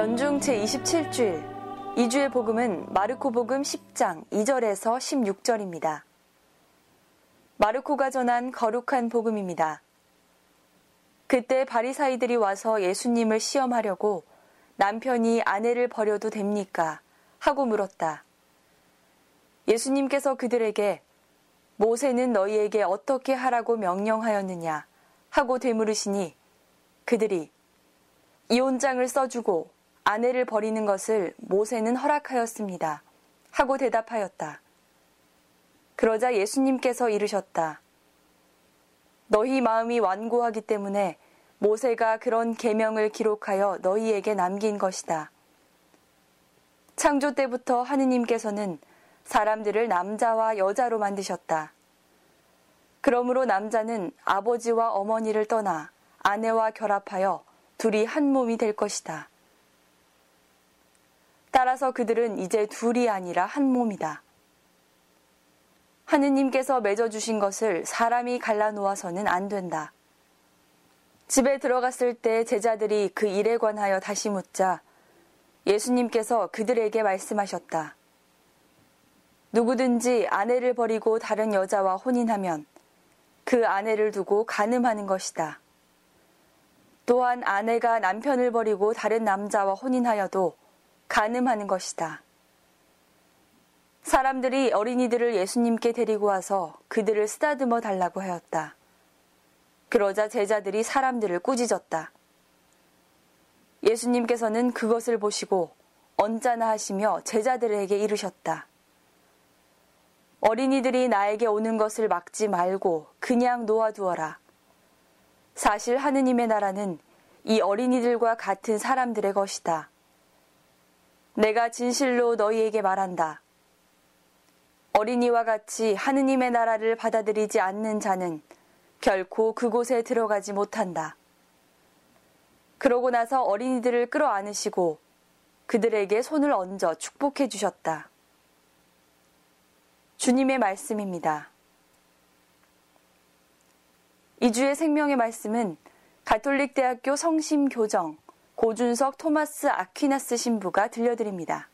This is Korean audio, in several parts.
연중 제27주일 2주의 복음은 마르코 복음 10장 2절에서 16절입니다. 마르코가 전한 거룩한 복음입니다. 그때 바리사이들이 와서 예수님을 시험하려고 남편이 아내를 버려도 됩니까? 하고 물었다. 예수님께서 그들에게 모세는 너희에게 어떻게 하라고 명령하였느냐 하고 되물으시니 그들이 이혼장을 써주고 아내를 버리는 것을 모세는 허락하였습니다. 하고 대답하였다. 그러자 예수님께서 이르셨다. 너희 마음이 완고하기 때문에 모세가 그런 계명을 기록하여 너희에게 남긴 것이다. 창조 때부터 하느님께서는 사람들을 남자와 여자로 만드셨다. 그러므로 남자는 아버지와 어머니를 떠나 아내와 결합하여 둘이 한 몸이 될 것이다. 따라서 그들은 이제 둘이 아니라 한 몸이다. 하느님께서 맺어주신 것을 사람이 갈라놓아서는 안 된다. 집에 들어갔을 때 제자들이 그 일에 관하여 다시 묻자 예수님께서 그들에게 말씀하셨다. 누구든지 아내를 버리고 다른 여자와 혼인하면 그 아내를 두고 간음하는 것이다. 또한 아내가 남편을 버리고 다른 남자와 혼인하여도 가늠하는 것이다. 사람들이 어린이들을 예수님께 데리고 와서 그들을 쓰다듬어 달라고 하였다. 그러자 제자들이 사람들을 꾸짖었다. 예수님께서는 그것을 보시고 언짢아 하시며 제자들에게 이르셨다. 어린이들이 나에게 오는 것을 막지 말고 그냥 놓아두어라. 사실 하느님의 나라는 이 어린이들과 같은 사람들의 것이다. 내가 진실로 너희에게 말한다. 어린이와 같이 하느님의 나라를 받아들이지 않는 자는 결코 그곳에 들어가지 못한다. 그러고 나서 어린이들을 끌어안으시고 그들에게 손을 얹어 축복해 주셨다. 주님의 말씀입니다. 이주의 생명의 말씀은 가톨릭 대학교 성심교정 고준석 토마스 아퀴나스 신부가 들려드립니다.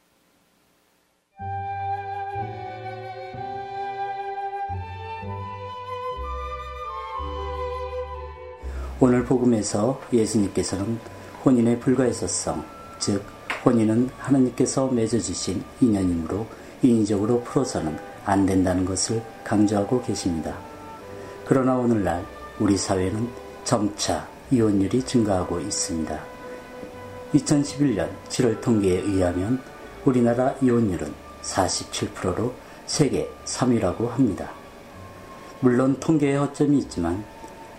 오늘 복음에서 예수님께서는 혼인에 불과했었성, 즉 혼인은 하나님께서 맺어주신 인연이므로 인위적으로 풀어서는 안 된다는 것을 강조하고 계십니다. 그러나 오늘날 우리 사회는 점차 이혼율이 증가하고 있습니다. 2011년 7월 통계에 의하면 우리나라 이혼율은 47%로 세계 3위라고 합니다. 물론 통계에 허점이 있지만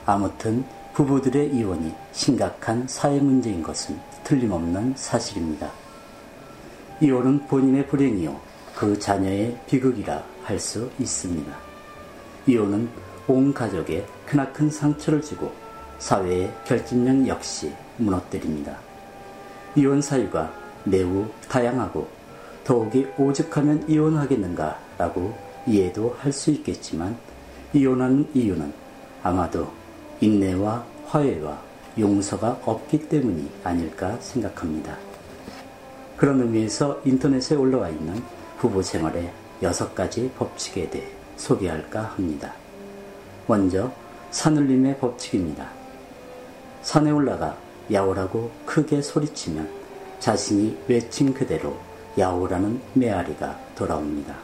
아무튼 부부들의 이혼이 심각한 사회 문제인 것은 틀림없는 사실입니다. 이혼은 본인의 불행이요, 그 자녀의 비극이라 할 수 있습니다. 이혼은 온 가족에 크나큰 상처를 주고 사회의 결집력 역시 무너뜨립니다. 이혼 사유가 매우 다양하고 더욱이 오죽하면 이혼하겠는가 라고 이해도 할 수 있겠지만 이혼하는 이유는 아마도 인내와 화해와 용서가 없기 때문이 아닐까 생각합니다. 그런 의미에서 인터넷에 올라와 있는 부부 생활의 여섯 가지 법칙에 대해 소개할까 합니다. 먼저 산울림의 법칙입니다. 산에 올라가 야오라고 크게 소리치면 자신이 외친 그대로 야오라는 메아리가 돌아옵니다.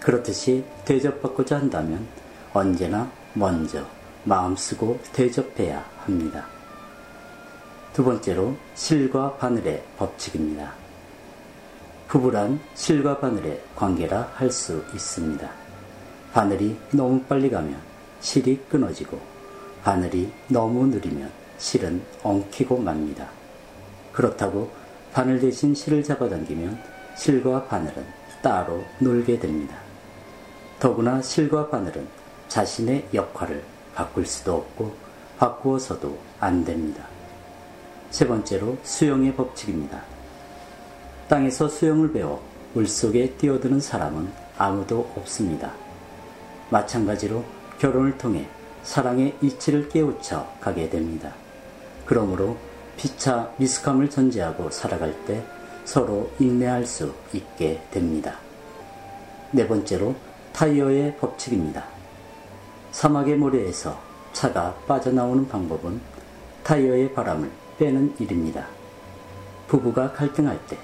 그렇듯이 대접받고자 한다면 언제나 먼저 마음 쓰고 대접해야 합니다. 두 번째로 실과 바늘의 법칙입니다. 부부란 실과 바늘의 관계라 할 수 있습니다. 바늘이 너무 빨리 가면 실이 끊어지고 바늘이 너무 느리면 실은 엉키고 맙니다. 그렇다고 바늘 대신 실을 잡아당기면 실과 바늘은 따로 놀게 됩니다. 더구나 실과 바늘은 자신의 역할을 바꿀 수도 없고 바꾸어서도 안 됩니다. 세 번째로 수영의 법칙입니다. 땅에서 수영을 배워 물속에 뛰어드는 사람은 아무도 없습니다. 마찬가지로 결혼을 통해 사랑의 이치를 깨우쳐 가게 됩니다. 그러므로 피차 미숙함을 전제하고 살아갈 때 서로 인내할 수 있게 됩니다. 네 번째로 타이어의 법칙입니다. 사막의 모래에서 차가 빠져나오는 방법은 타이어의 바람을 빼는 일입니다. 부부가 갈등할 때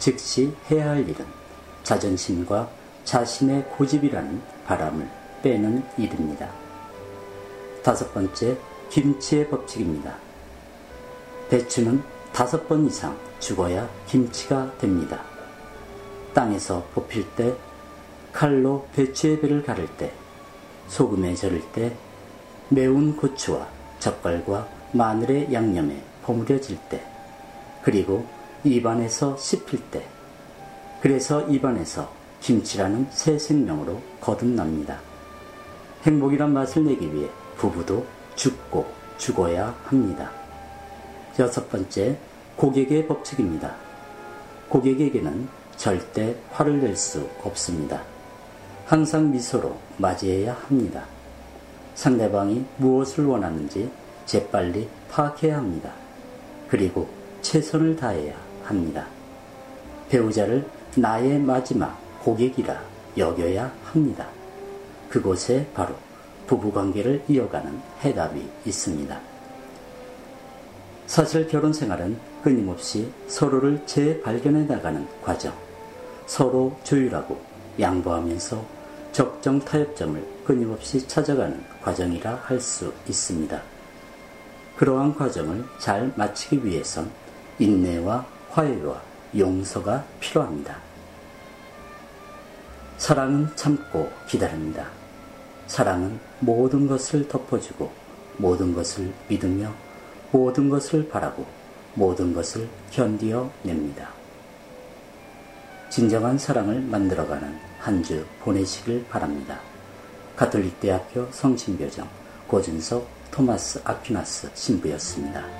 즉시 해야 할 일은 자존심과 자신의 고집이라는 바람을 빼는 일입니다. 다섯 번째, 김치의 법칙입니다. 배추는 다섯 번 이상 죽어야 김치가 됩니다. 땅에서 뽑힐 때, 칼로 배추의 배를 가를 때, 소금에 절을 때, 매운 고추와 젓갈과 마늘의 양념에 버무려질 때, 그리고 입안에서 씹힐 때, 그래서 입안에서 김치라는 새 생명으로 거듭납니다. 행복이란 맛을 내기 위해 부부도 죽고 죽어야 합니다. 여섯 번째, 고객의 법칙입니다. 고객에게는 절대 화를 낼 수 없습니다. 항상 미소로 맞이해야 합니다. 상대방이 무엇을 원하는지 재빨리 파악해야 합니다. 그리고 최선을 다해야 합니다. 배우자를 나의 마지막 고객이라 여겨야 합니다. 그곳에 바로 부부관계를 이어가는 해답이 있습니다. 사실 결혼 생활은 끊임없이 서로를 재발견해 나가는 과정, 서로 조율하고 양보하면서 적정 타협점을 끊임없이 찾아가는 과정이라 할 수 있습니다. 그러한 과정을 잘 마치기 위해선 인내와 화해와 용서가 필요합니다. 사랑은 참고 기다립니다. 사랑은 모든 것을 덮어주고 모든 것을 믿으며 모든 것을 바라고 모든 것을 견디어 냅니다. 진정한 사랑을 만들어가는 한 주 보내시길 바랍니다. 가톨릭대학교 성신교정 고준석 토마스 아퀴나스 신부였습니다.